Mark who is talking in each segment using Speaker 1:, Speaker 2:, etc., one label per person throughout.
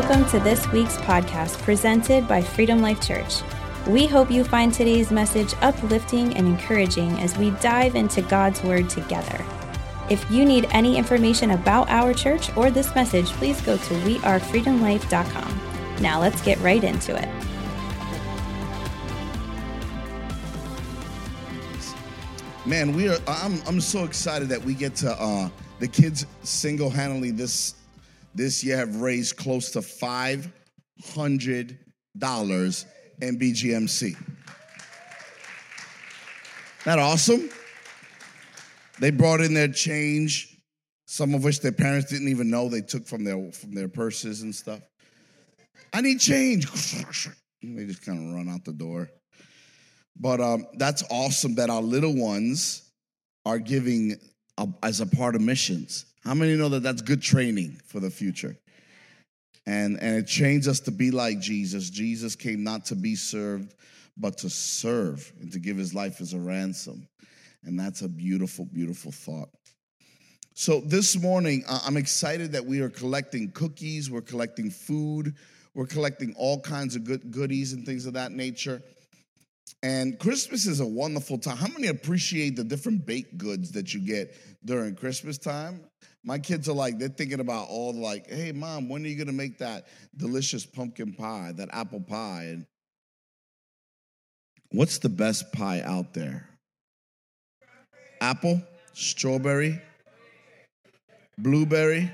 Speaker 1: Welcome to this week's podcast presented by Freedom Life Church. We hope you find today's message uplifting and encouraging as we dive into God's Word together. If you need any information about our church or this message, please go to wearefreedomlife.com. Now let's get right into it.
Speaker 2: Man, we are. I'm. I'm so excited that we get to. Uh, the kids single-handedly this this year have raised close to five hundred dollars in BGMC. That awesome. They brought in their change, some of which their parents didn't even know they took from their from their purses and stuff. I need change. They just kind of run out the door. But um, that's awesome that our little ones are giving a, as a part of missions. How many know that that's good training for the future? And, and it trains us to be like Jesus. Jesus came not to be served, but to serve and to give his life as a ransom. And that's a beautiful, beautiful thought. So this morning, I'm excited that we are collecting cookies, we're collecting food, we're collecting all kinds of good goodies and things of that nature. And Christmas is a wonderful time. How many appreciate the different baked goods that you get during Christmas time? My kids are like, they're thinking about all the like, hey, mom, when are you going to make that delicious pumpkin pie, that apple pie? And what's the best pie out there? Apple, strawberry, blueberry,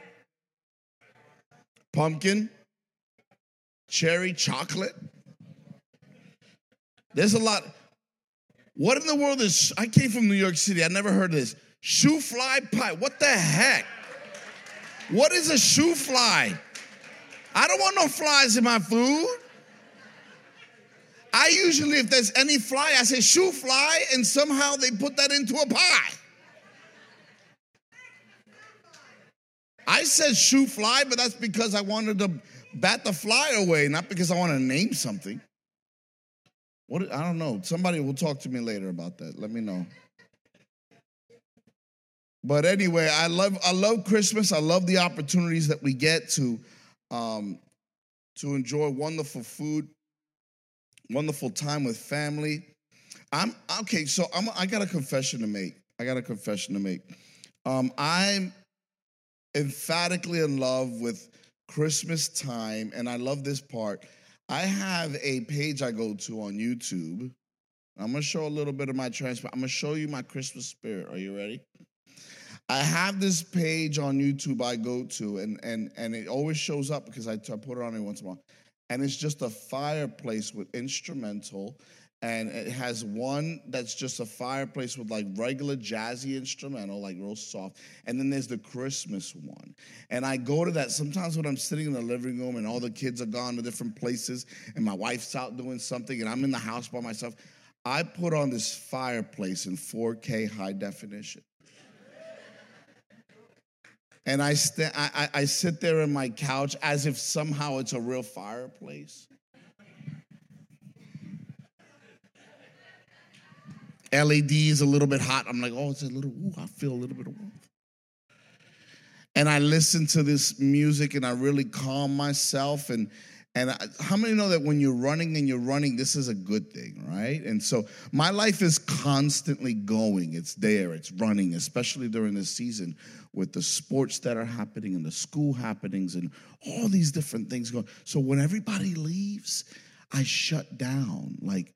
Speaker 2: pumpkin, cherry, chocolate. There's a lot. What in the world is, I came from New York City, I never heard of this. Shoo fly pie. What the heck? What is a shoo fly? I don't want no flies in my food. I usually, if there's any fly, I say shoo fly, and somehow they put that into a pie. I said shoo fly, but that's because I wanted to bat the fly away, not because I want to name something. What I don't know. Somebody will talk to me later about that. Let me know. But anyway, I love I love Christmas. I love the opportunities that we get to um, to enjoy wonderful food, wonderful time with family. I'm okay. So I'm I got a confession to make. I got a confession to make. Um, I'm emphatically in love with Christmas time, and I love this part. I have a page I go to on YouTube. I'm gonna show a little bit of my transfer. I'm gonna show you my Christmas spirit. Are you ready? I have this page on YouTube I go to, and and and it always shows up because I, I put it on every once in a while, and it's just a fireplace with instrumental, and it has one that's just a fireplace with like regular jazzy instrumental, like real soft, and then there's the Christmas one. And I go to that sometimes when I'm sitting in the living room and all the kids are gone to different places, and my wife's out doing something, and I'm in the house by myself. I put on this fireplace in 4K high definition. And I, st- I, I sit there in my couch as if somehow it's a real fireplace. LED is a little bit hot. I'm like, oh, it's a little, ooh, I feel a little bit of warmth. And I listen to this music and I really calm myself. And and I, how many know that when you're running and you're running, this is a good thing, right? And so my life is constantly going. It's there, it's running, especially during this season with the sports that are happening and the school happenings and all these different things going. So when everybody leaves, I shut down. Like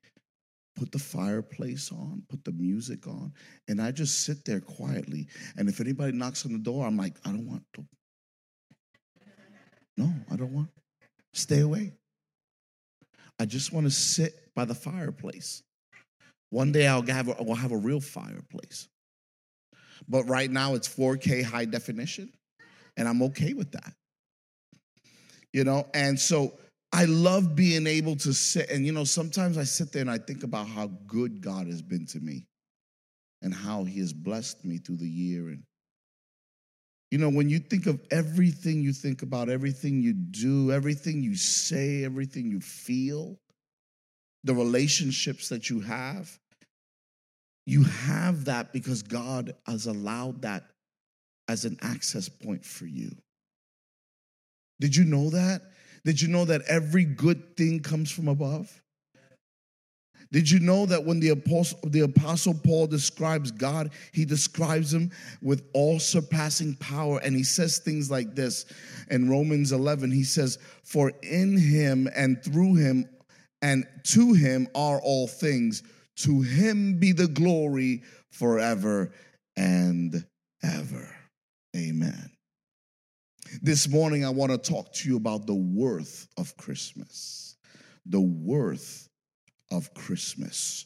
Speaker 2: put the fireplace on, put the music on, and I just sit there quietly. And if anybody knocks on the door, I'm like, I don't want to. No, I don't want. Stay away. I just want to sit by the fireplace. One day I'll have a, we'll have a real fireplace. But right now it's 4K high definition, and I'm okay with that. You know, and so I love being able to sit, and you know, sometimes I sit there and I think about how good God has been to me and how He has blessed me through the year. And you know, when you think of everything you think about, everything you do, everything you say, everything you feel, the relationships that you have, you have that because God has allowed that as an access point for you. Did you know that? Did you know that every good thing comes from above? Did you know that when the apostle, the apostle Paul describes God, he describes him with all surpassing power? And he says things like this in Romans 11. He says, For in him and through him and to him are all things. To him be the glory forever and ever. Amen. This morning, I want to talk to you about the worth of Christmas. The worth of Christmas.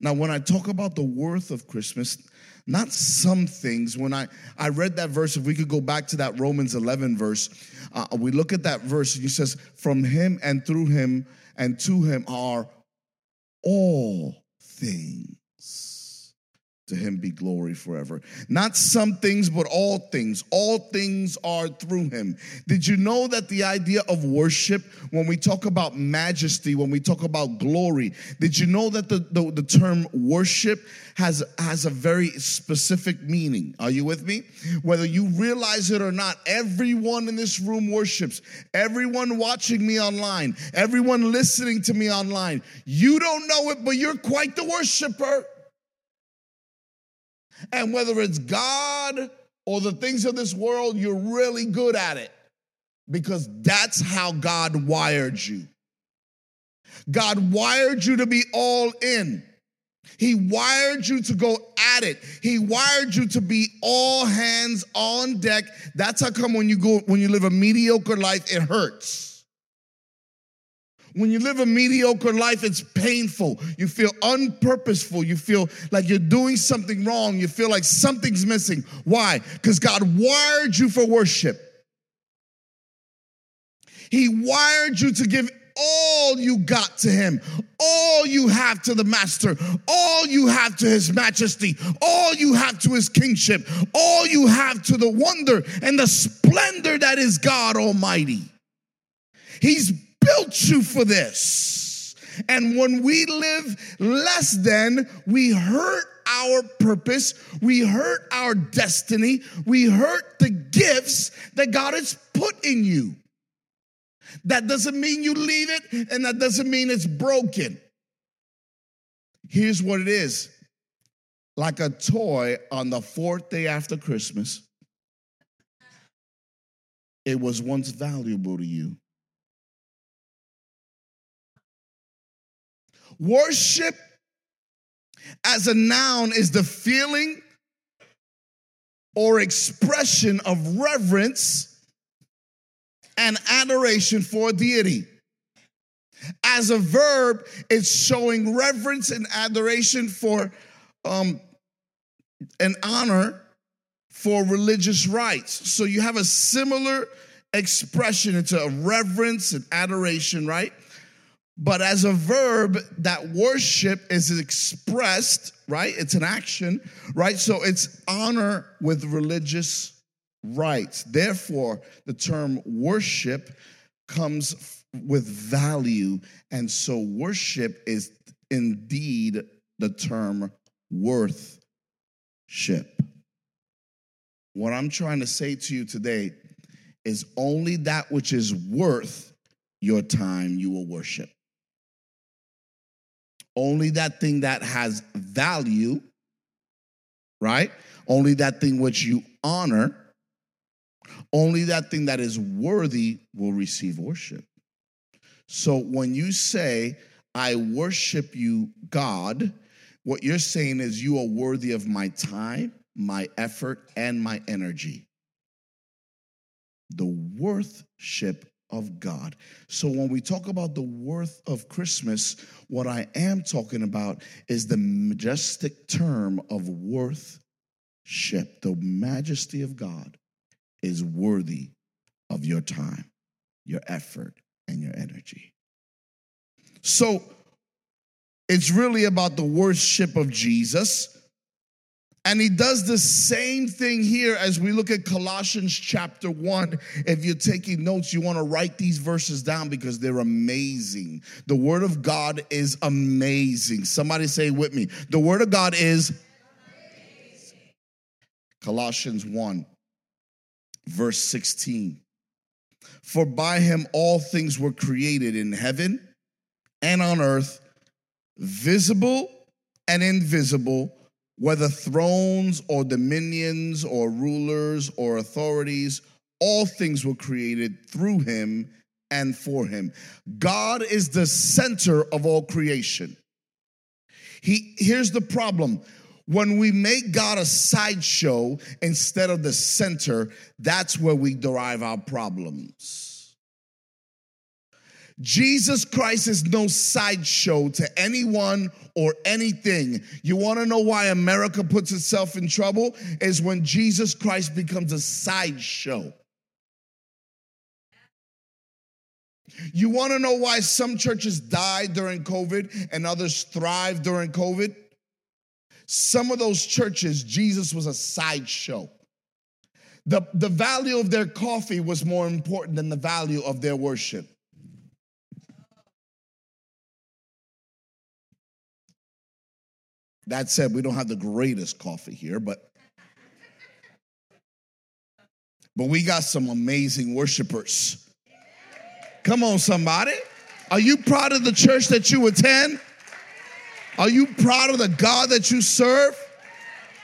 Speaker 2: Now, when I talk about the worth of Christmas, not some things. When I, I read that verse, if we could go back to that Romans 11 verse, uh, we look at that verse and he says, From him and through him and to him are all things. To him be glory forever. Not some things, but all things. All things are through him. Did you know that the idea of worship, when we talk about majesty, when we talk about glory, did you know that the, the, the term worship has, has a very specific meaning? Are you with me? Whether you realize it or not, everyone in this room worships. Everyone watching me online, everyone listening to me online. You don't know it, but you're quite the worshiper. And whether it's God or the things of this world, you're really good at it because that's how God wired you. God wired you to be all in. He wired you to go at it. He wired you to be all hands on deck. That's how come when you go when you live a mediocre life it hurts. When you live a mediocre life, it's painful. You feel unpurposeful. You feel like you're doing something wrong. You feel like something's missing. Why? Because God wired you for worship. He wired you to give all you got to him, all you have to the master, all you have to his majesty, all you have to his kingship, all you have to the wonder and the splendor that is God Almighty. He's built you for this. And when we live less than, we hurt our purpose, we hurt our destiny, we hurt the gifts that God has put in you. That doesn't mean you leave it, and that doesn't mean it's broken. Here's what it is like a toy on the fourth day after Christmas, it was once valuable to you. Worship as a noun is the feeling or expression of reverence and adoration for a deity. As a verb, it's showing reverence and adoration for um, an honor for religious rites. So you have a similar expression. It's a reverence and adoration, right? But as a verb, that worship is expressed, right? It's an action, right? So it's honor with religious rites. Therefore, the term worship comes with value. And so worship is indeed the term worth ship. What I'm trying to say to you today is only that which is worth your time you will worship. Only that thing that has value, right? Only that thing which you honor, only that thing that is worthy will receive worship. So when you say, I worship you, God, what you're saying is you are worthy of my time, my effort, and my energy. The worthship of God. So when we talk about the worth of Christmas, what I am talking about is the majestic term of worthship. The majesty of God is worthy of your time, your effort, and your energy. So it's really about the worship of Jesus and he does the same thing here as we look at Colossians chapter 1. If you're taking notes, you want to write these verses down because they're amazing. The word of God is amazing. Somebody say with me. The word of God is. Colossians 1, verse 16. For by him all things were created in heaven and on earth, visible and invisible, whether thrones or dominions or rulers or authorities, all things were created through him and for him. God is the center of all creation. He here's the problem. When we make God a sideshow instead of the center, that's where we derive our problems. Jesus Christ is no sideshow to anyone or anything. You want to know why America puts itself in trouble? Is when Jesus Christ becomes a sideshow. You want to know why some churches died during COVID and others thrived during COVID? Some of those churches, Jesus was a sideshow. The, the value of their coffee was more important than the value of their worship. That said, we don't have the greatest coffee here, but but we got some amazing worshipers. Come on, somebody. Are you proud of the church that you attend? Are you proud of the God that you serve?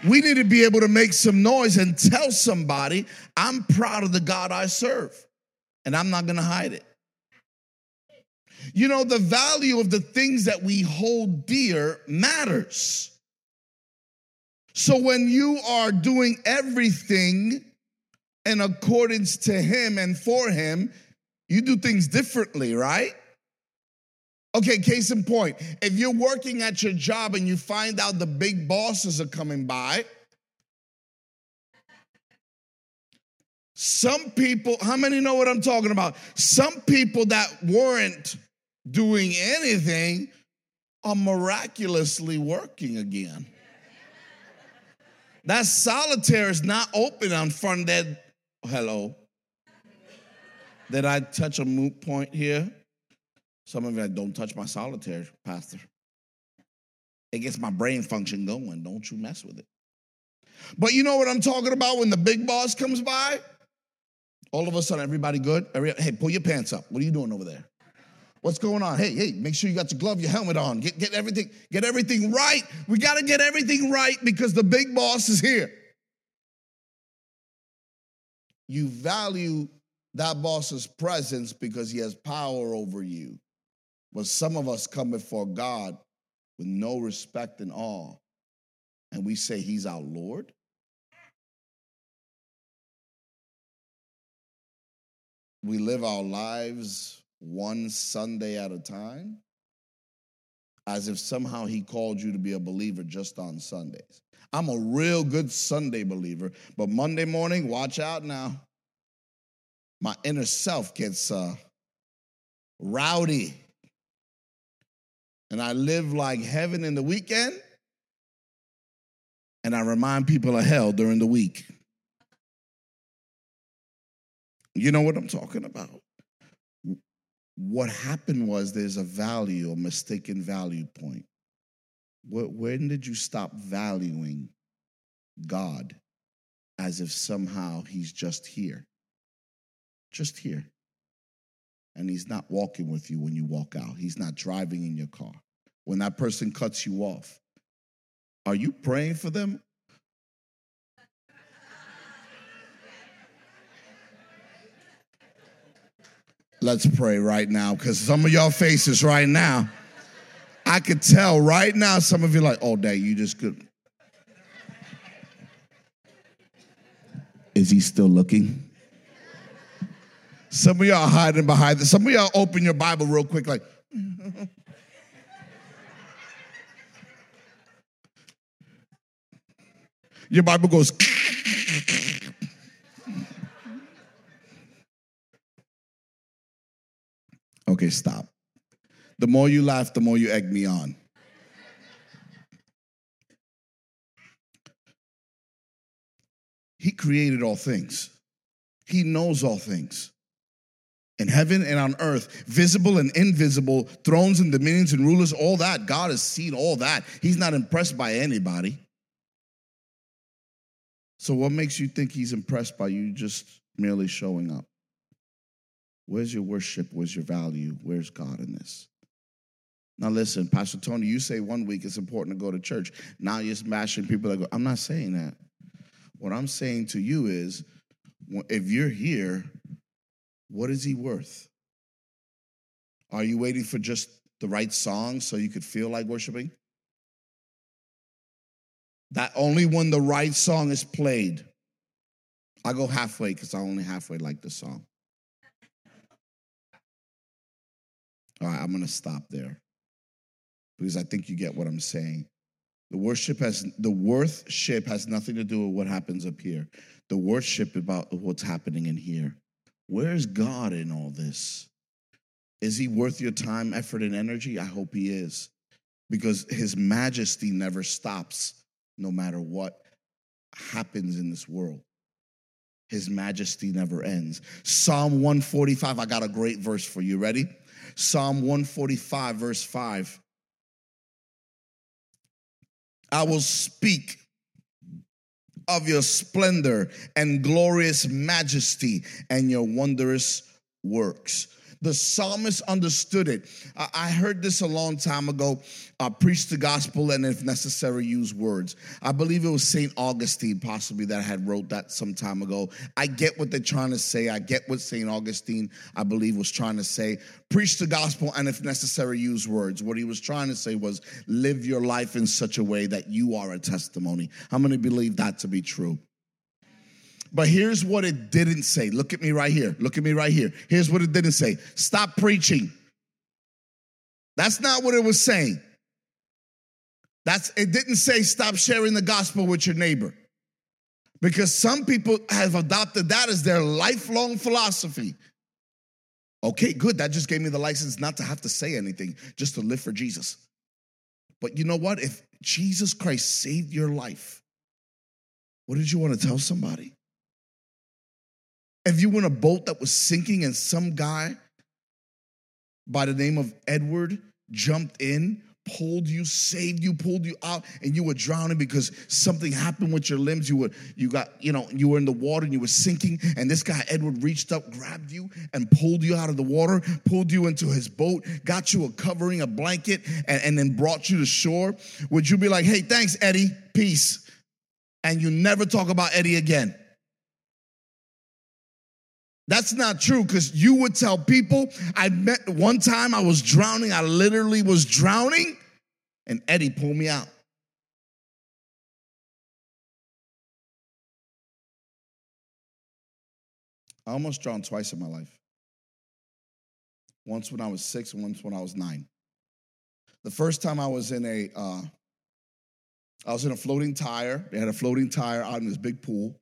Speaker 2: We need to be able to make some noise and tell somebody, I'm proud of the God I serve, and I'm not gonna hide it. You know, the value of the things that we hold dear matters. So when you are doing everything in accordance to Him and for Him, you do things differently, right? Okay, case in point, if you're working at your job and you find out the big bosses are coming by, some people, how many know what I'm talking about? Some people that weren't doing anything are miraculously working again. That solitaire is not open on front of that. Hello. Did I touch a moot point here? Some of you like, don't touch my solitaire, Pastor. It gets my brain function going. Don't you mess with it. But you know what I'm talking about when the big boss comes by? All of a sudden, everybody good? Every, hey, pull your pants up. What are you doing over there? What's going on? Hey, hey, make sure you got your glove, your helmet on. Get, get everything, get everything right. We got to get everything right because the big boss is here. You value that boss's presence because he has power over you. But some of us come before God with no respect and awe, and we say he's our Lord. We live our lives one Sunday at a time, as if somehow he called you to be a believer just on Sundays. I'm a real good Sunday believer, but Monday morning, watch out now my inner self gets uh, rowdy. And I live like heaven in the weekend, and I remind people of hell during the week. You know what I'm talking about? What happened was there's a value, a mistaken value point. When did you stop valuing God as if somehow He's just here? just here. And he's not walking with you when you walk out, he's not driving in your car. When that person cuts you off, are you praying for them? Let's pray right now because some of y'all faces right now, I could tell right now, some of you like, oh, dang, you just could. Is he still looking? Some of y'all hiding behind this. Some of y'all open your Bible real quick, like. your Bible goes. The more you laugh, the more you egg me on. He created all things. He knows all things in heaven and on earth, visible and invisible, thrones and dominions and rulers, all that. God has seen all that. He's not impressed by anybody. So, what makes you think He's impressed by you just merely showing up? Where's your worship? Where's your value? Where's God in this? Now, listen, Pastor Tony, you say one week it's important to go to church. Now you're smashing people that go, I'm not saying that. What I'm saying to you is if you're here, what is he worth? Are you waiting for just the right song so you could feel like worshiping? That only when the right song is played. I go halfway because I only halfway like the song. All right, I'm going to stop there because I think you get what I'm saying. The worship has the worship has nothing to do with what happens up here. The worship about what's happening in here. Where's God in all this? Is he worth your time, effort, and energy? I hope he is. Because his majesty never stops, no matter what happens in this world. His majesty never ends. Psalm 145, I got a great verse for you. Ready? Psalm 145, verse 5. I will speak of your splendor and glorious majesty and your wondrous works. The psalmist understood it. I heard this a long time ago. Uh, preach the gospel and, if necessary, use words. I believe it was Saint Augustine, possibly, that had wrote that some time ago. I get what they're trying to say. I get what Saint Augustine, I believe, was trying to say. Preach the gospel and, if necessary, use words. What he was trying to say was live your life in such a way that you are a testimony. How many believe that to be true? But here's what it didn't say. Look at me right here. Look at me right here. Here's what it didn't say stop preaching. That's not what it was saying. That's it didn't say stop sharing the gospel with your neighbor. Because some people have adopted that as their lifelong philosophy. Okay, good. That just gave me the license not to have to say anything, just to live for Jesus. But you know what? If Jesus Christ saved your life, what did you want to tell somebody? If you were in a boat that was sinking and some guy by the name of Edward jumped in, pulled you, saved you, pulled you out, and you were drowning because something happened with your limbs. You were, you got, you know, you were in the water and you were sinking, and this guy Edward reached up, grabbed you, and pulled you out of the water, pulled you into his boat, got you a covering, a blanket, and, and then brought you to shore. Would you be like, hey, thanks, Eddie, peace? And you never talk about Eddie again. That's not true because you would tell people. I met one time I was drowning. I literally was drowning, and Eddie pulled me out. I almost drowned twice in my life. Once when I was six, and once when I was nine. The first time I was in a, uh, I was in a floating tire. They had a floating tire out in this big pool,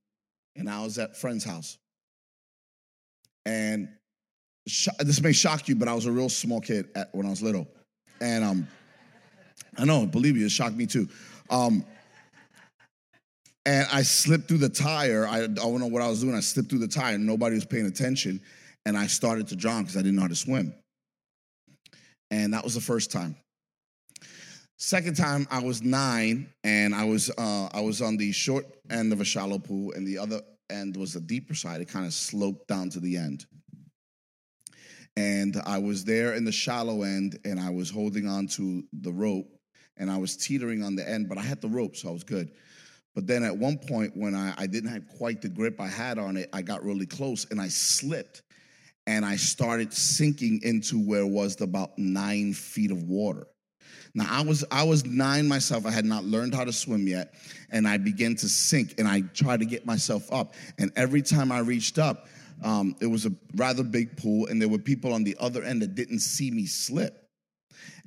Speaker 2: and I was at friend's house. And sh- this may shock you, but I was a real small kid at, when I was little. And um, I know, believe me, it shocked me too. Um, and I slipped through the tire. I, I don't know what I was doing. I slipped through the tire, and nobody was paying attention. And I started to drown because I didn't know how to swim. And that was the first time. Second time, I was nine, and I was uh, I was on the short end of a shallow pool, and the other end was the deeper side. It kind of sloped down to the end. And I was there in the shallow end and I was holding on to the rope and I was teetering on the end, but I had the rope, so I was good. But then at one point, when I, I didn't have quite the grip I had on it, I got really close and I slipped and I started sinking into where was about nine feet of water. Now I was I was nine myself. I had not learned how to swim yet, and I began to sink. And I tried to get myself up. And every time I reached up, um, it was a rather big pool, and there were people on the other end that didn't see me slip,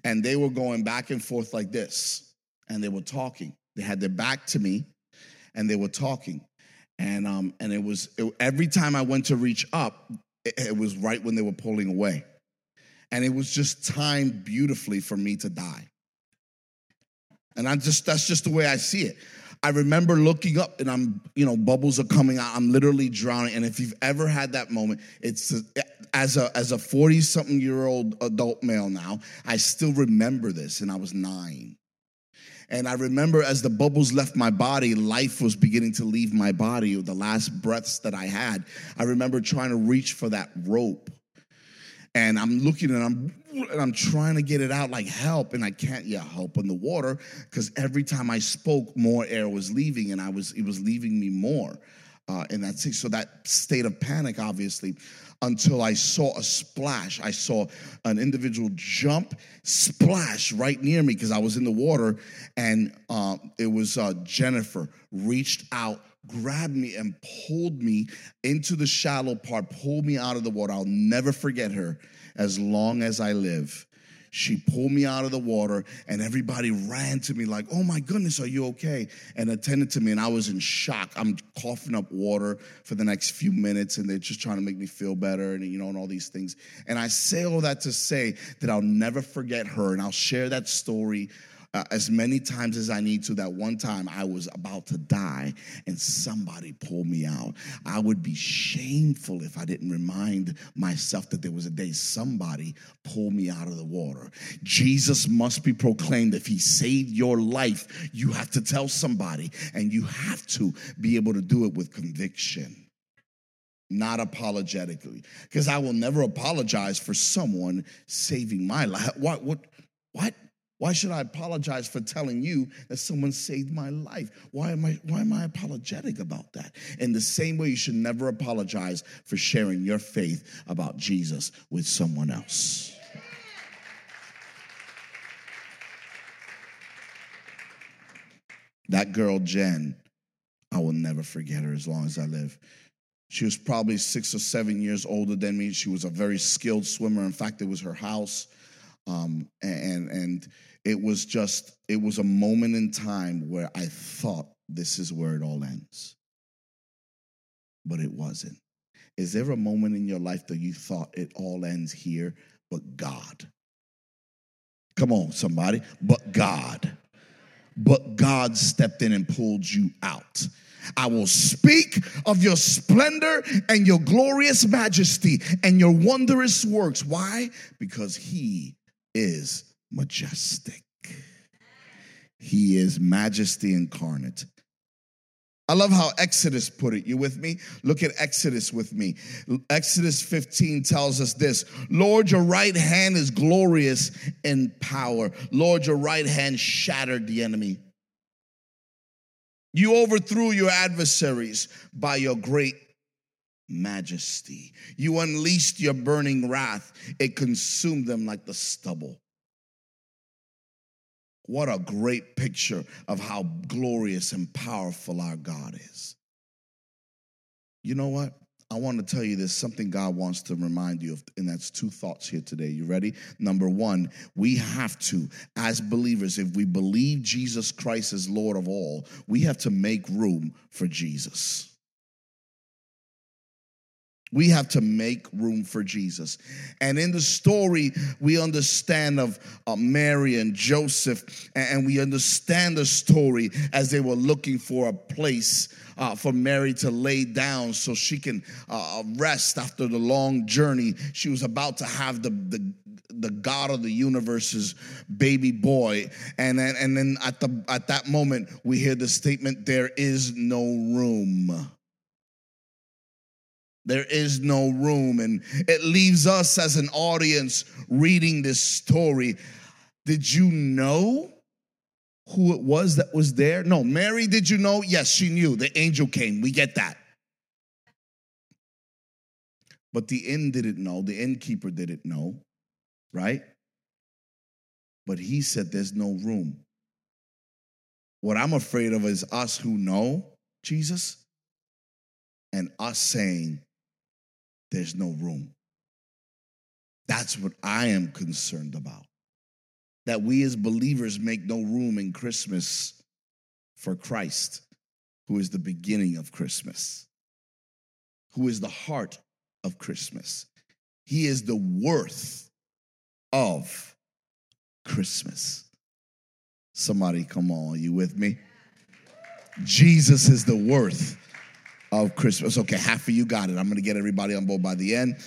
Speaker 2: and they were going back and forth like this, and they were talking. They had their back to me, and they were talking, and um, and it was it, every time I went to reach up, it, it was right when they were pulling away and it was just timed beautifully for me to die. And I just that's just the way I see it. I remember looking up and I'm, you know, bubbles are coming out. I'm literally drowning. And if you've ever had that moment, it's as a as a 40 something year old adult male now, I still remember this. And I was nine. And I remember as the bubbles left my body, life was beginning to leave my body, the last breaths that I had. I remember trying to reach for that rope and I'm looking and I'm and I'm trying to get it out like help and I can't yeah help in the water because every time I spoke more air was leaving and I was it was leaving me more uh, in that so that state of panic obviously until I saw a splash. I saw an individual jump splash right near me because I was in the water and uh, it was uh, Jennifer reached out grabbed me and pulled me into the shallow part, pulled me out of the water. I'll never forget her as long as I live. She pulled me out of the water, and everybody ran to me, like, Oh my goodness, are you okay? And attended to me, and I was in shock. I'm coughing up water for the next few minutes, and they're just trying to make me feel better, and you know, and all these things. And I say all that to say that I'll never forget her, and I'll share that story uh, as many times as I need to. That one time I was about to die and somebody pulled me out. I would be shameful if I didn't remind myself that there was a day somebody pulled me out of the water. Jesus must be proclaimed. If he saved your life, you have to tell somebody and you have to be able to do it with conviction not apologetically because i will never apologize for someone saving my life what what what why should I apologize for telling you that someone saved my life? Why am I why am I apologetic about that? In the same way you should never apologize for sharing your faith about Jesus with someone else. That girl Jen, I will never forget her as long as I live. She was probably 6 or 7 years older than me. She was a very skilled swimmer. In fact, it was her house. Um, and and it was just, it was a moment in time where I thought this is where it all ends. But it wasn't. Is there a moment in your life that you thought it all ends here, but God? Come on, somebody. But God. But God stepped in and pulled you out. I will speak of your splendor and your glorious majesty and your wondrous works. Why? Because He is majestic. He is majesty incarnate. I love how Exodus put it. You with me? Look at Exodus with me. Exodus 15 tells us this Lord, your right hand is glorious in power. Lord, your right hand shattered the enemy. You overthrew your adversaries by your great majesty. You unleashed your burning wrath, it consumed them like the stubble. What a great picture of how glorious and powerful our God is. You know what? I want to tell you this something God wants to remind you of, and that's two thoughts here today. You ready? Number one, we have to, as believers, if we believe Jesus Christ is Lord of all, we have to make room for Jesus. We have to make room for Jesus. And in the story, we understand of uh, Mary and Joseph, and we understand the story as they were looking for a place uh, for Mary to lay down so she can uh, rest after the long journey. She was about to have the, the the God of the universe's baby boy. And then, and then at, the, at that moment, we hear the statement, There is no room. There is no room. And it leaves us as an audience reading this story. Did you know who it was that was there? No. Mary, did you know? Yes, she knew. The angel came. We get that. But the inn didn't know. The innkeeper didn't know, right? But he said there's no room. What I'm afraid of is us who know Jesus and us saying, there's no room. That's what I am concerned about. That we as believers make no room in Christmas for Christ, who is the beginning of Christmas, who is the heart of Christmas. He is the worth of Christmas. Somebody, come on, you with me? Jesus is the worth of Christmas. Okay, half of you got it. I'm going to get everybody on board by the end.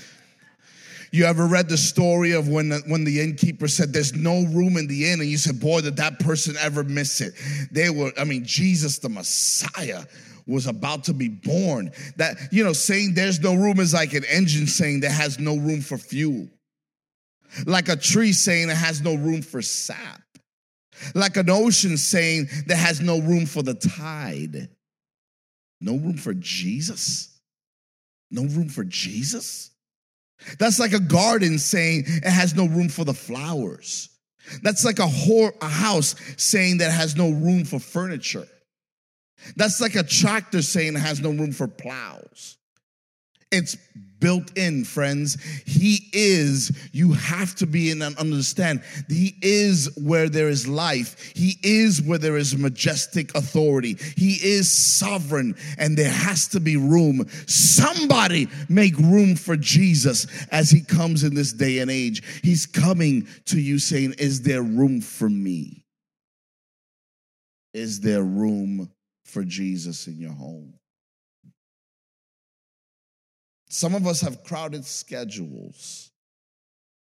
Speaker 2: You ever read the story of when the, when the innkeeper said there's no room in the inn, and you said, "Boy, did that person ever miss it?" They were, I mean, Jesus, the Messiah, was about to be born. That you know, saying there's no room is like an engine saying there has no room for fuel. like a tree saying it has no room for sap, like an ocean saying that has no room for the tide. No room for Jesus? No room for Jesus? That's like a garden saying it has no room for the flowers. That's like a, a house saying that has no room for furniture. That's like a tractor saying it has no room for plows. It's built in, friends. He is, you have to be in and understand, He is where there is life. He is where there is majestic authority. He is sovereign, and there has to be room. Somebody make room for Jesus as He comes in this day and age. He's coming to you saying, Is there room for me? Is there room for Jesus in your home? Some of us have crowded schedules.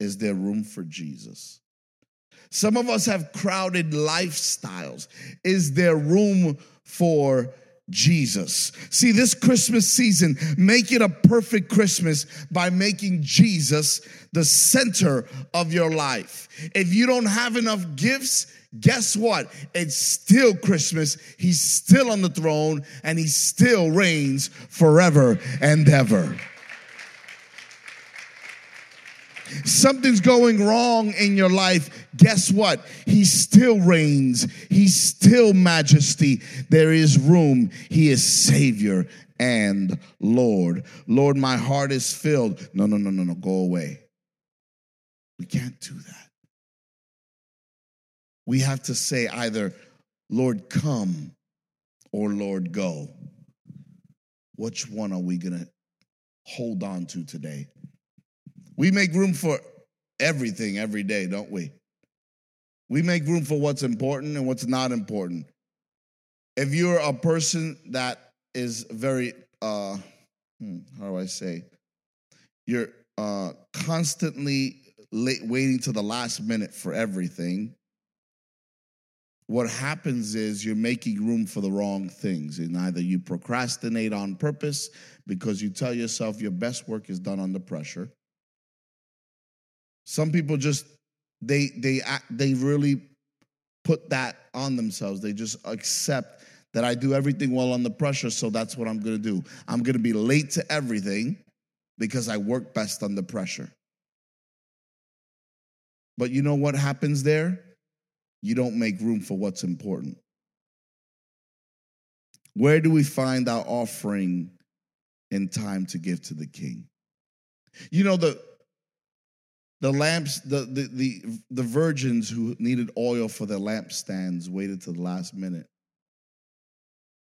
Speaker 2: Is there room for Jesus? Some of us have crowded lifestyles. Is there room for Jesus? See, this Christmas season, make it a perfect Christmas by making Jesus the center of your life. If you don't have enough gifts, guess what? It's still Christmas. He's still on the throne and he still reigns forever and ever. Something's going wrong in your life, guess what? He still reigns. He's still majesty. There is room. He is Savior and Lord. Lord, my heart is filled. No, no, no, no, no. Go away. We can't do that. We have to say either, Lord, come or Lord, go. Which one are we going to hold on to today? We make room for everything every day, don't we? We make room for what's important and what's not important. If you're a person that is very, uh, hmm, how do I say, you're uh, constantly late, waiting to the last minute for everything, what happens is you're making room for the wrong things. And either you procrastinate on purpose because you tell yourself your best work is done under pressure, some people just they they they really put that on themselves. They just accept that I do everything well under pressure, so that's what I'm going to do. I'm going to be late to everything because I work best under pressure. But you know what happens there? You don't make room for what's important. Where do we find our offering in time to give to the king? You know, the the lamps, the, the, the, the virgins who needed oil for their lampstands waited to the last minute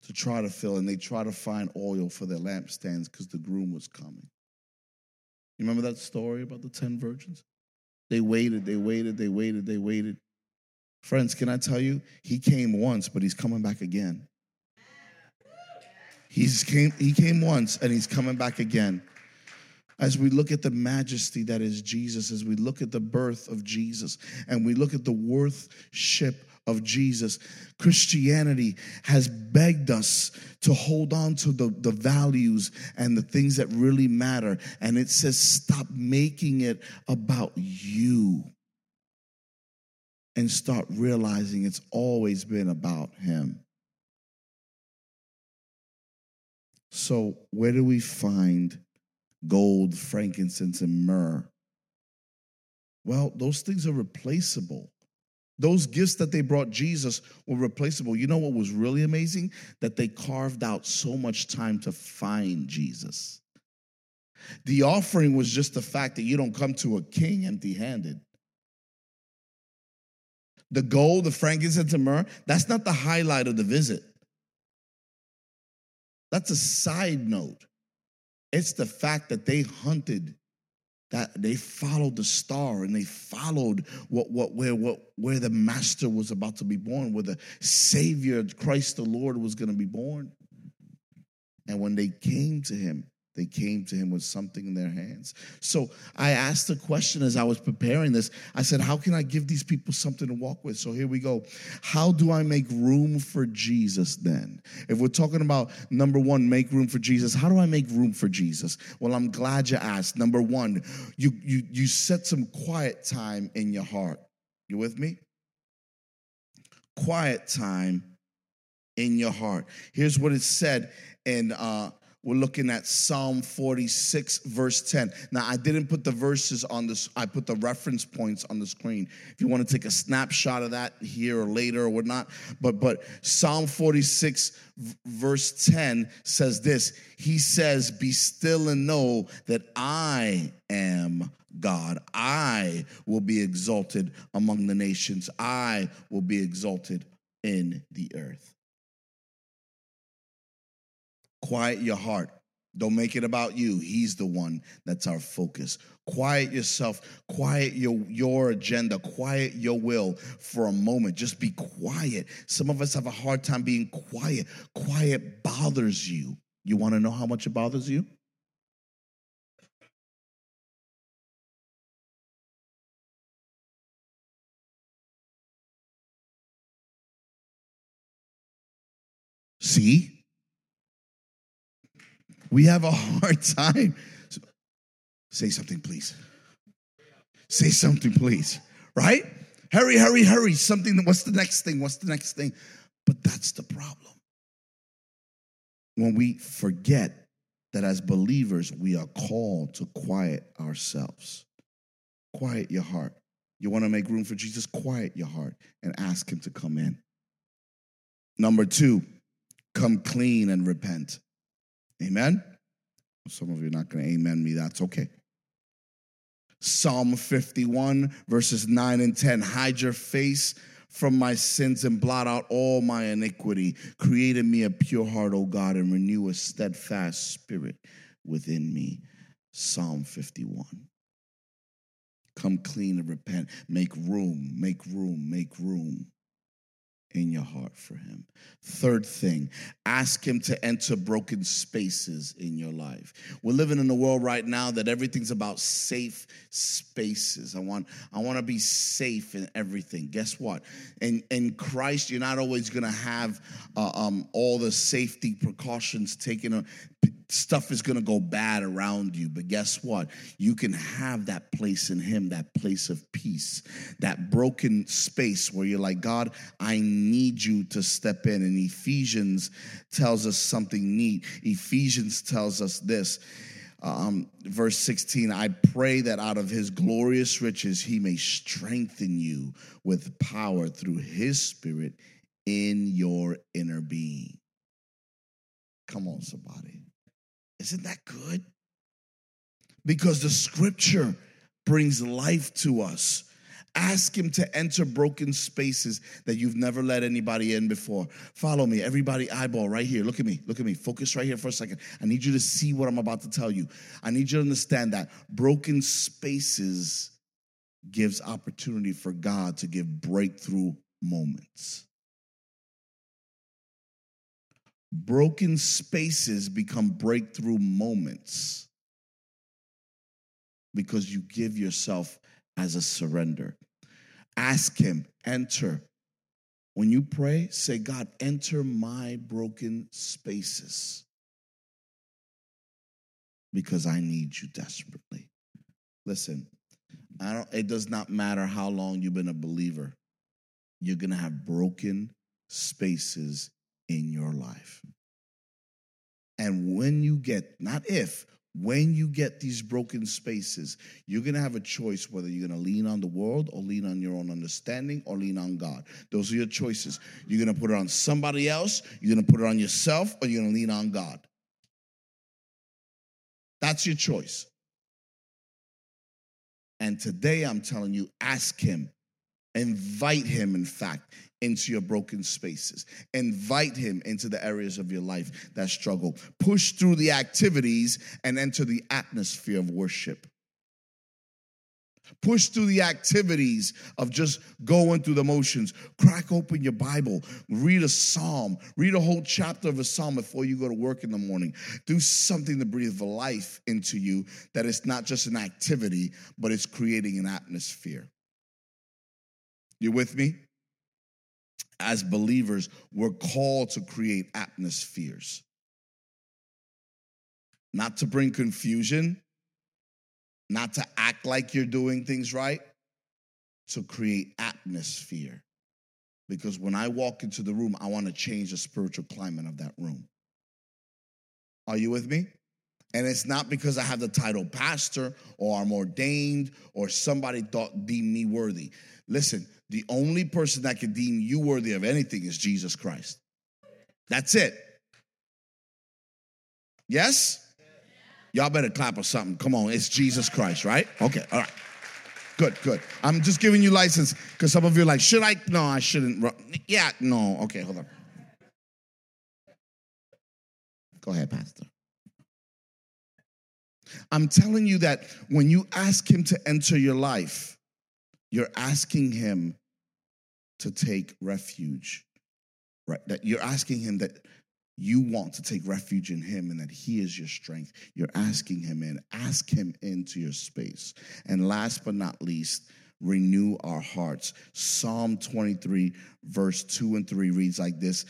Speaker 2: to try to fill, and they try to find oil for their lampstands because the groom was coming. You remember that story about the 10 virgins? They waited, they waited, they waited, they waited. Friends, can I tell you, he came once, but he's coming back again. He's came, he came once and he's coming back again as we look at the majesty that is Jesus, as we look at the birth of Jesus, and we look at the worthship of Jesus, Christianity has begged us to hold on to the, the values and the things that really matter. And it says, stop making it about you and start realizing it's always been about Him. So, where do we find gold, frankincense, and myrrh. Well, those things are replaceable. Those gifts that they brought Jesus were replaceable. You know what was really amazing? That they carved out so much time to find Jesus. The offering was just the fact that you don't come to a king empty handed. The gold, the frankincense, and myrrh, that's not the highlight of the visit. That's a side note. It's the fact that they hunted, that they followed the star and they followed what, what, where, what, where the master was about to be born, where the Savior, Christ the Lord, was going to be born. And when they came to him, They came to him with something in their hands. So I asked the question as I was preparing this. I said, How can I give these people something to walk with? So here we go. How do I make room for Jesus then? If we're talking about number one, make room for Jesus, how do I make room for Jesus? Well, I'm glad you asked. Number one, you, you, you set some quiet time in your heart. You with me? Quiet time in your heart. Here's what it said in uh, we're looking at Psalm 46, verse 10. Now, I didn't put the verses on this, I put the reference points on the screen. If you want to take a snapshot of that here or later or whatnot. But but Psalm 46, verse 10 says this. He says, Be still and know that I am God. I will be exalted among the nations. I will be exalted in the earth. Quiet your heart. Don't make it about you. He's the one that's our focus. Quiet yourself. Quiet your, your agenda. Quiet your will for a moment. Just be quiet. Some of us have a hard time being quiet. Quiet bothers you. You want to know how much it bothers you? See? We have a hard time. Say something, please. Say something, please. Right? Hurry, hurry, hurry. Something. What's the next thing? What's the next thing? But that's the problem. When we forget that as believers, we are called to quiet ourselves. Quiet your heart. You want to make room for Jesus? Quiet your heart and ask Him to come in. Number two, come clean and repent. Amen? Some of you are not going to amen me. That's okay. Psalm 51, verses 9 and 10. Hide your face from my sins and blot out all my iniquity. Create in me a pure heart, O God, and renew a steadfast spirit within me. Psalm 51. Come clean and repent. Make room, make room, make room in your heart for him. Third thing, ask him to enter broken spaces in your life. We're living in a world right now that everything's about safe spaces. I want I want to be safe in everything. Guess what? In in Christ, you're not always going to have uh, um, all the safety precautions taken stuff is going to go bad around you. But guess what? You can have that place in Him, that place of peace, that broken space where you're like, God, I need you to step in. And Ephesians tells us something neat. Ephesians tells us this. Um, verse 16, I pray that out of his glorious riches he may strengthen you with power through his spirit in your inner being. Come on, somebody. Isn't that good? Because the scripture brings life to us. Ask him to enter broken spaces that you've never let anybody in before. Follow me, everybody, eyeball right here. Look at me, look at me. Focus right here for a second. I need you to see what I'm about to tell you. I need you to understand that broken spaces gives opportunity for God to give breakthrough moments. Broken spaces become breakthrough moments because you give yourself as a surrender. Ask Him, enter. When you pray, say, God, enter my broken spaces because I need you desperately. Listen, I don't, it does not matter how long you've been a believer, you're going to have broken spaces in your life. And when you get, not if, when you get these broken spaces, you're going to have a choice whether you're going to lean on the world or lean on your own understanding or lean on God. Those are your choices. You're going to put it on somebody else, you're going to put it on yourself, or you're going to lean on God. That's your choice. And today I'm telling you, ask Him, invite Him, in fact, into your broken spaces. Invite him into the areas of your life that struggle. Push through the activities and enter the atmosphere of worship. Push through the activities of just going through the motions. Crack open your Bible. Read a psalm. Read a whole chapter of a psalm before you go to work in the morning. Do something to breathe life into you that it's not just an activity, but it's creating an atmosphere. You with me? As believers, we're called to create atmospheres. Not to bring confusion, not to act like you're doing things right, to create atmosphere. Because when I walk into the room, I want to change the spiritual climate of that room. Are you with me? And it's not because I have the title pastor or I'm ordained or somebody thought deemed me worthy. Listen, the only person that can deem you worthy of anything is Jesus Christ. That's it. Yes? Y'all better clap or something. Come on, it's Jesus Christ, right? Okay, all right. Good, good. I'm just giving you license because some of you are like, should I? No, I shouldn't. Yeah, no. Okay, hold on. Go ahead, Pastor. I'm telling you that when you ask Him to enter your life, you're asking Him to take refuge, right? That you're asking Him that you want to take refuge in him and that he is your strength. You're asking him in. Ask him into your space. And last but not least, renew our hearts. Psalm 23, verse 2 and 3 reads like this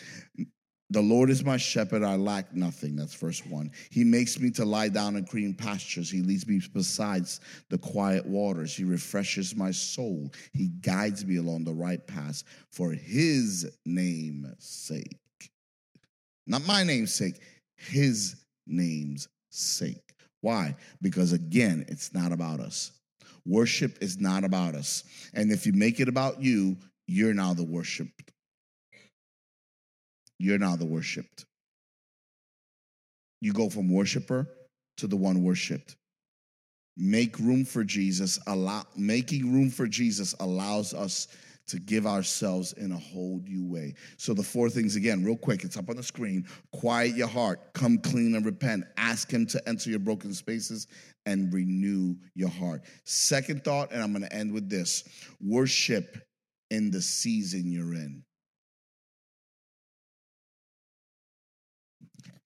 Speaker 2: The Lord is my shepherd, I lack nothing. That's verse 1. He makes me to lie down in green pastures. He leads me besides the quiet waters. He refreshes my soul. He guides me along the right path for his name's sake. Not my name's sake, his name's sake. Why? Because again, it's not about us. Worship is not about us. And if you make it about you, you're now the worshiped. You're now the worshiped. You go from worshiper to the one worshiped. Make room for Jesus. Allow making room for Jesus allows us to give ourselves in a whole new way. So, the four things again, real quick, it's up on the screen. Quiet your heart, come clean and repent. Ask Him to enter your broken spaces and renew your heart. Second thought, and I'm going to end with this worship in the season you're in.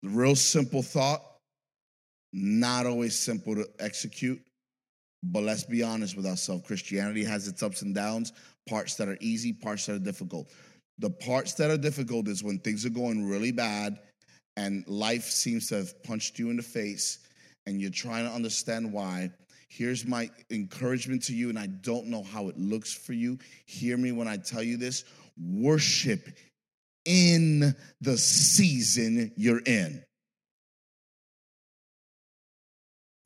Speaker 2: Real simple thought, not always simple to execute. But let's be honest with ourselves. Christianity has its ups and downs, parts that are easy, parts that are difficult. The parts that are difficult is when things are going really bad and life seems to have punched you in the face and you're trying to understand why. Here's my encouragement to you, and I don't know how it looks for you. Hear me when I tell you this worship in the season you're in.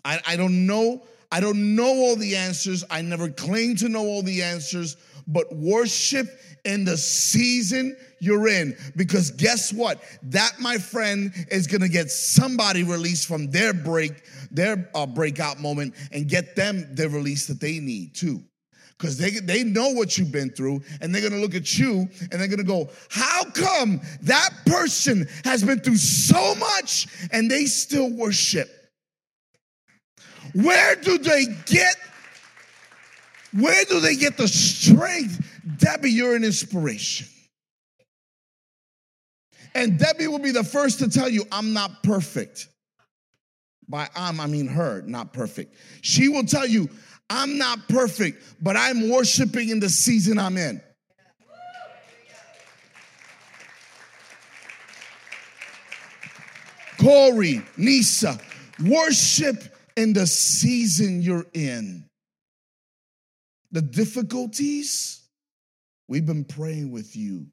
Speaker 2: I, I don't know I don't know all the answers. I never claim to know all the answers, but worship in the season you're in. Because guess what? That, my friend, is going to get somebody released from their break, their uh, breakout moment, and get them the release that they need too. Because they, they know what you've been through, and they're gonna look at you and they're gonna go, How come that person has been through so much and they still worship? Where do they get where do they get the strength? Debbie, you're an inspiration. And Debbie will be the first to tell you, I'm not perfect. By I'm, I mean her, not perfect. She will tell you, I'm not perfect, but I'm worshiping in the season I'm in. Corey, Nisa, worship in the season you're in. The difficulties, we've been praying with you.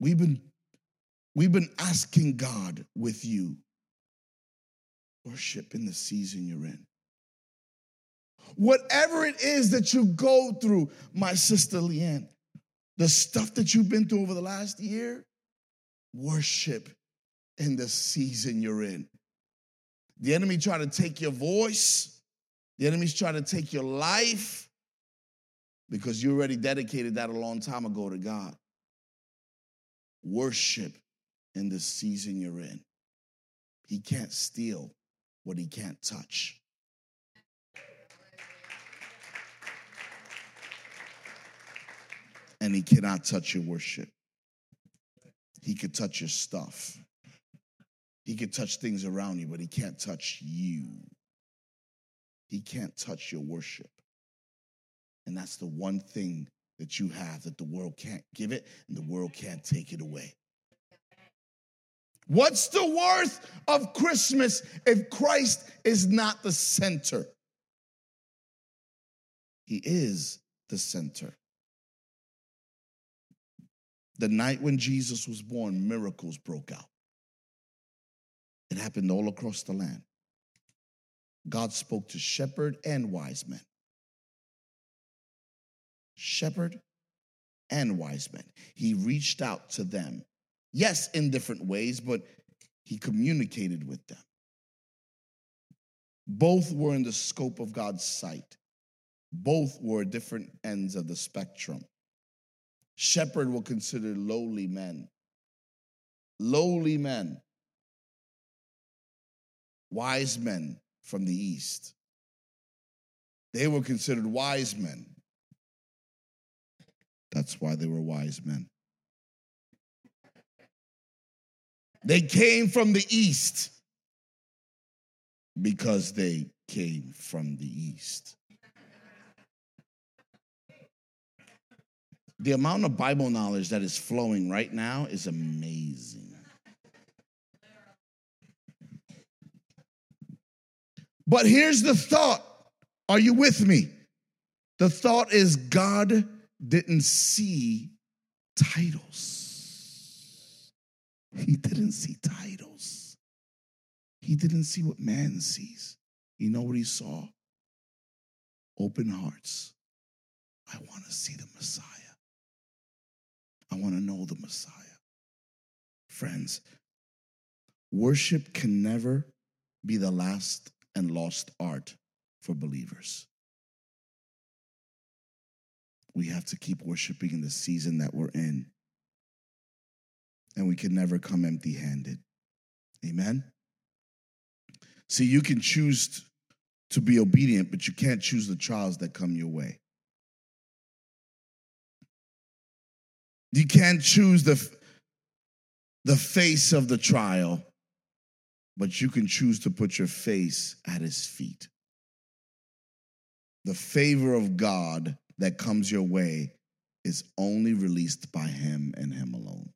Speaker 2: We've been we've been asking God with you. Worship in the season you're in. Whatever it is that you go through, my sister Leanne, the stuff that you've been through over the last year, worship in the season you're in. The enemy try to take your voice. The enemy's trying to take your life because you already dedicated that a long time ago to God. Worship in the season you're in. He can't steal what he can't touch. And he cannot touch your worship. He could touch your stuff. He could touch things around you, but he can't touch you. He can't touch your worship. And that's the one thing that you have that the world can't give it and the world can't take it away. What's the worth of Christmas if Christ is not the center? He is the center. The night when Jesus was born, miracles broke out. It happened all across the land. God spoke to shepherd and wise men. Shepherd and wise men. He reached out to them. Yes, in different ways, but he communicated with them. Both were in the scope of God's sight. Both were different ends of the spectrum. Shepherd will consider lowly men. Lowly men. Wise men from the east. They were considered wise men. That's why they were wise men. They came from the east because they came from the east. The amount of Bible knowledge that is flowing right now is amazing. But here's the thought. Are you with me? The thought is God didn't see titles. He didn't see titles. He didn't see what man sees. You know what he saw? Open hearts. I want to see the Messiah. I want to know the Messiah. Friends, worship can never be the last and lost art for believers. We have to keep worshiping in the season that we're in. And we can never come empty handed. Amen? See, you can choose to be obedient, but you can't choose the trials that come your way. You can't choose the, the face of the trial, but you can choose to put your face at his feet. The favor of God that comes your way is only released by him and him alone.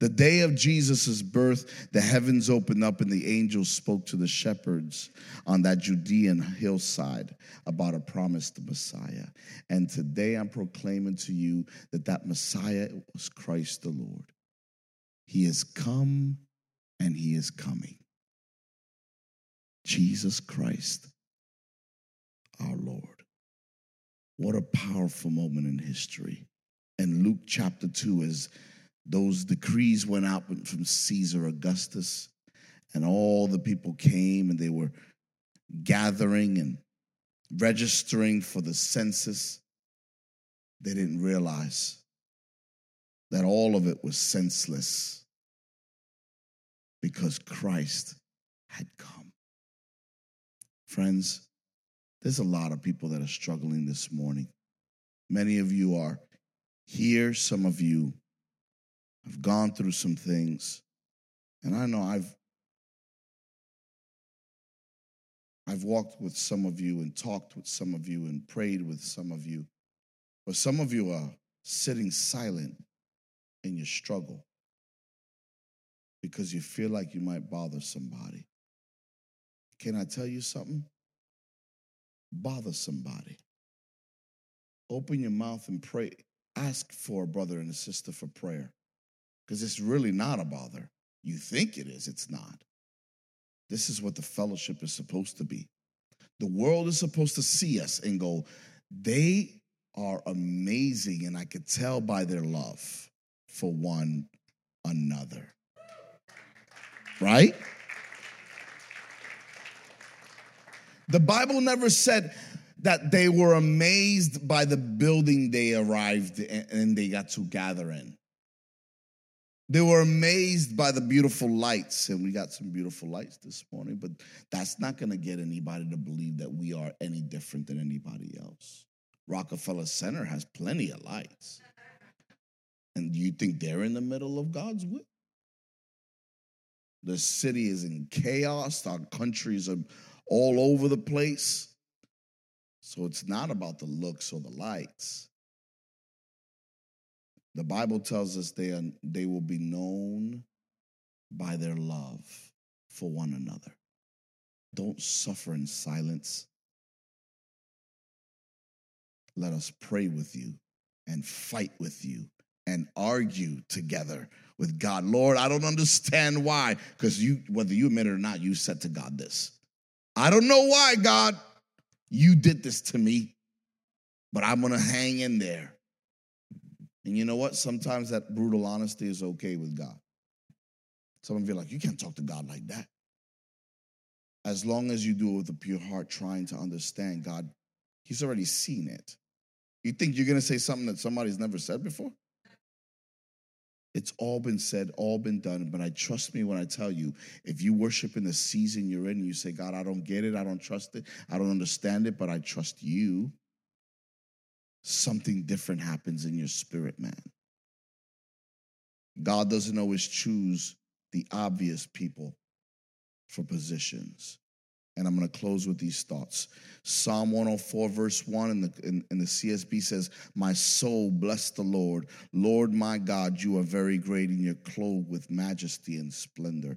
Speaker 2: The day of Jesus' birth, the heavens opened up and the angels spoke to the shepherds on that Judean hillside about a promised Messiah. And today I'm proclaiming to you that that Messiah was Christ the Lord. He has come and he is coming. Jesus Christ, our Lord. What a powerful moment in history. And Luke chapter 2, as those decrees went out from Caesar Augustus, and all the people came and they were gathering and registering for the census, they didn't realize that all of it was senseless because Christ had come. Friends, there's a lot of people that are struggling this morning. Many of you are here, some of you have gone through some things. And I know I've I've walked with some of you and talked with some of you and prayed with some of you. But some of you are sitting silent in your struggle because you feel like you might bother somebody. Can I tell you something? Bother somebody. Open your mouth and pray. Ask for a brother and a sister for prayer because it's really not a bother. You think it is, it's not. This is what the fellowship is supposed to be. The world is supposed to see us and go, they are amazing, and I could tell by their love for one another. Right? The Bible never said that they were amazed by the building they arrived and they got to gather in. They were amazed by the beautiful lights, and we got some beautiful lights this morning, but that's not going to get anybody to believe that we are any different than anybody else. Rockefeller Center has plenty of lights. And you think they're in the middle of God's will? The city is in chaos. Our countries are all over the place. So it's not about the looks or the lights. The Bible tells us they, are, they will be known by their love for one another. Don't suffer in silence. Let us pray with you and fight with you and argue together with God. Lord, I don't understand why, because you, whether you admit it or not, you said to God this. I don't know why, God, you did this to me, but I'm gonna hang in there. And you know what? Sometimes that brutal honesty is okay with God. Some of you are like, you can't talk to God like that. As long as you do it with a pure heart, trying to understand God, He's already seen it. You think you're gonna say something that somebody's never said before? It's all been said, all been done. But I trust me when I tell you, if you worship in the season you're in, you say, God, I don't get it, I don't trust it, I don't understand it, but I trust you. Something different happens in your spirit, man. God doesn't always choose the obvious people for positions. And I'm going to close with these thoughts. Psalm 104, verse 1 in the, in, in, the CSB says, My soul bless the Lord. Lord my God, you are very great and you're clothed with majesty and splendor.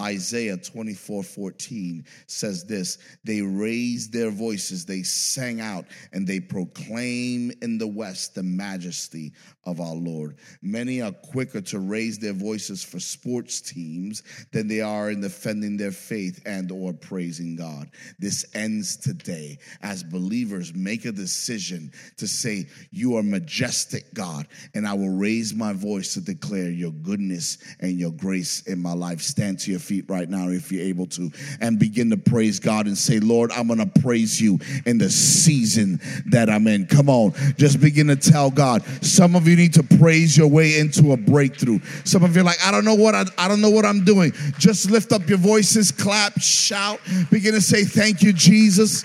Speaker 2: Isaiah 24 14 says this They raised their voices, they sang out, and they proclaim in the West the majesty of our Lord. Many are quicker to raise their voices for sports teams than they are in defending their faith and or praising God. This ends today as believers make a decision to say, You are majestic, God, and I will raise my voice to declare your goodness and your grace in my life. Stand to your feet right now if you're able to and begin to praise God and say, Lord, I'm going to praise you in the season that I'm in. Come on, just begin to tell God. Some of you need to praise your way into a breakthrough. Some of you are like, I don't know what I, I don't know what I'm doing. Just lift up your voices, clap, shout, begin to say, Thank you, Jesus.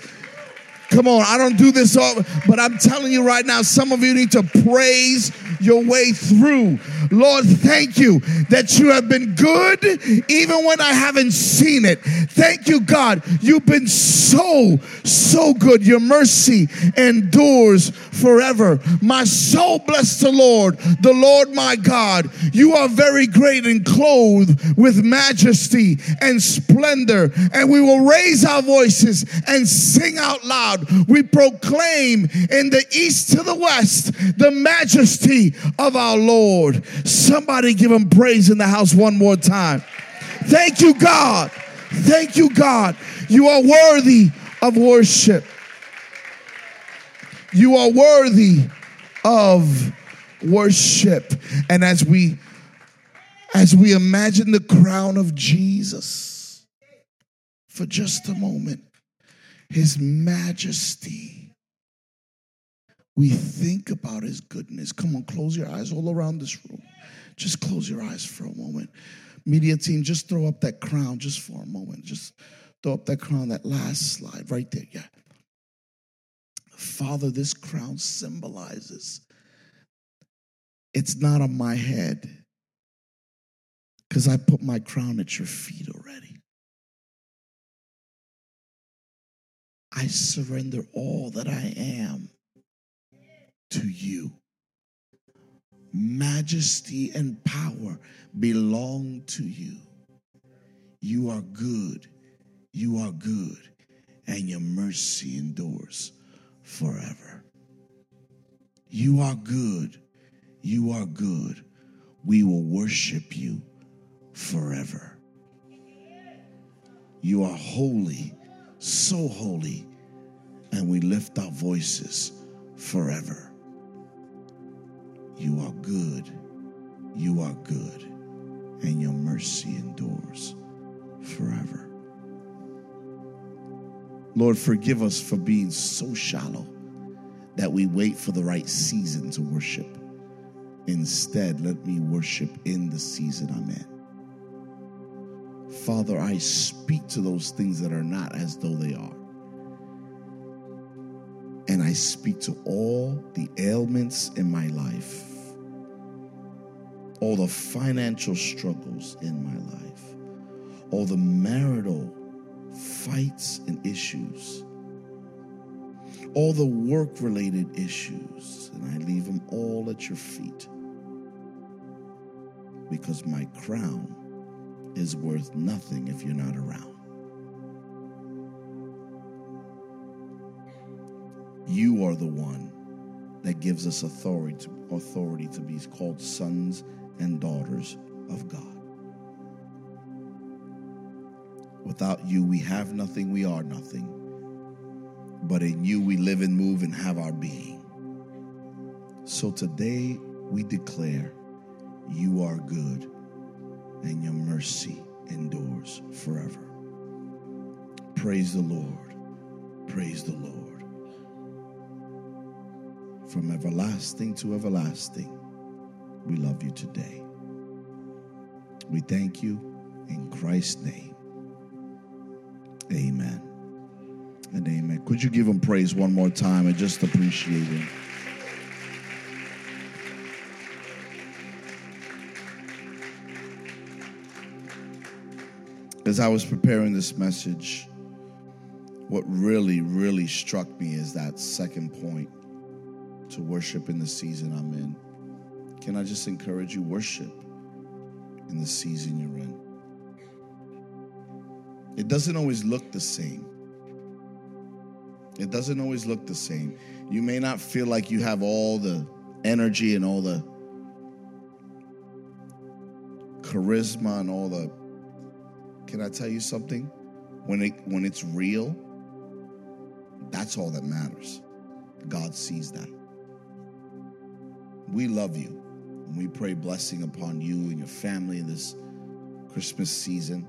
Speaker 2: Come on, I don't do this all, but I'm telling you right now, some of you need to praise your way through. Lord, thank you that you have been good even when I haven't seen it. Thank you, God. You've been so, so good. Your mercy endures forever. My soul bless the Lord, the Lord my God. You are very great and clothed with majesty and splendor, and we will raise our voices and sing out loud we proclaim in the east to the west the majesty of our Lord. Somebody give him praise in the house one more time. Thank you, God. Thank you, God. You are worthy of worship. You are worthy of worship. And as we as we imagine the crown of Jesus for just a moment, his majesty. We think about his goodness. Come on, close your eyes all around this room. Just close your eyes for a moment. Media team, just throw up that crown just for a moment. Just throw up that crown, that last slide right there. Yeah. Father, this crown symbolizes it's not on my head because I put my crown at your feet already. I surrender all that I am to you. Majesty and power belong to you. You are good. You are good. And your mercy endures forever. You are good. You are good. We will worship you forever. You are holy so holy, and we lift our voices forever. You are good, you are good, and your mercy endures forever. Lord, forgive us for being so shallow that we wait for the right season to worship. Instead, let me worship in the season I'm in. Father, I speak to those things that are not as though they are. And I speak to all the ailments in my life all the financial struggles in my life, all the marital fights and issues, all the work related issues, and I leave them all at your feet because my crown is worth nothing if you're not around. You are the one that gives us authority to, authority to be called sons and daughters of God. Without you, we have nothing, we are nothing. But in you, we live and move and have our being. So today, we declare you are good and your mercy endures forever. Praise the Lord. Praise the Lord. From everlasting to everlasting, we love you today. We thank you in Christ's name. Amen and amen. Could you give him praise one more time and just appreciate him? As I was preparing this message, what really, really struck me is that second point to worship in the season I'm in. Can I just encourage you? Worship in the season you're in. It doesn't always look the same. It doesn't always look the same. You may not feel like you have all the energy and all the charisma and all the can I tell you something? When it when it's real, that's all that matters. God sees that. We love you. And we pray blessing upon you and your family in this Christmas season.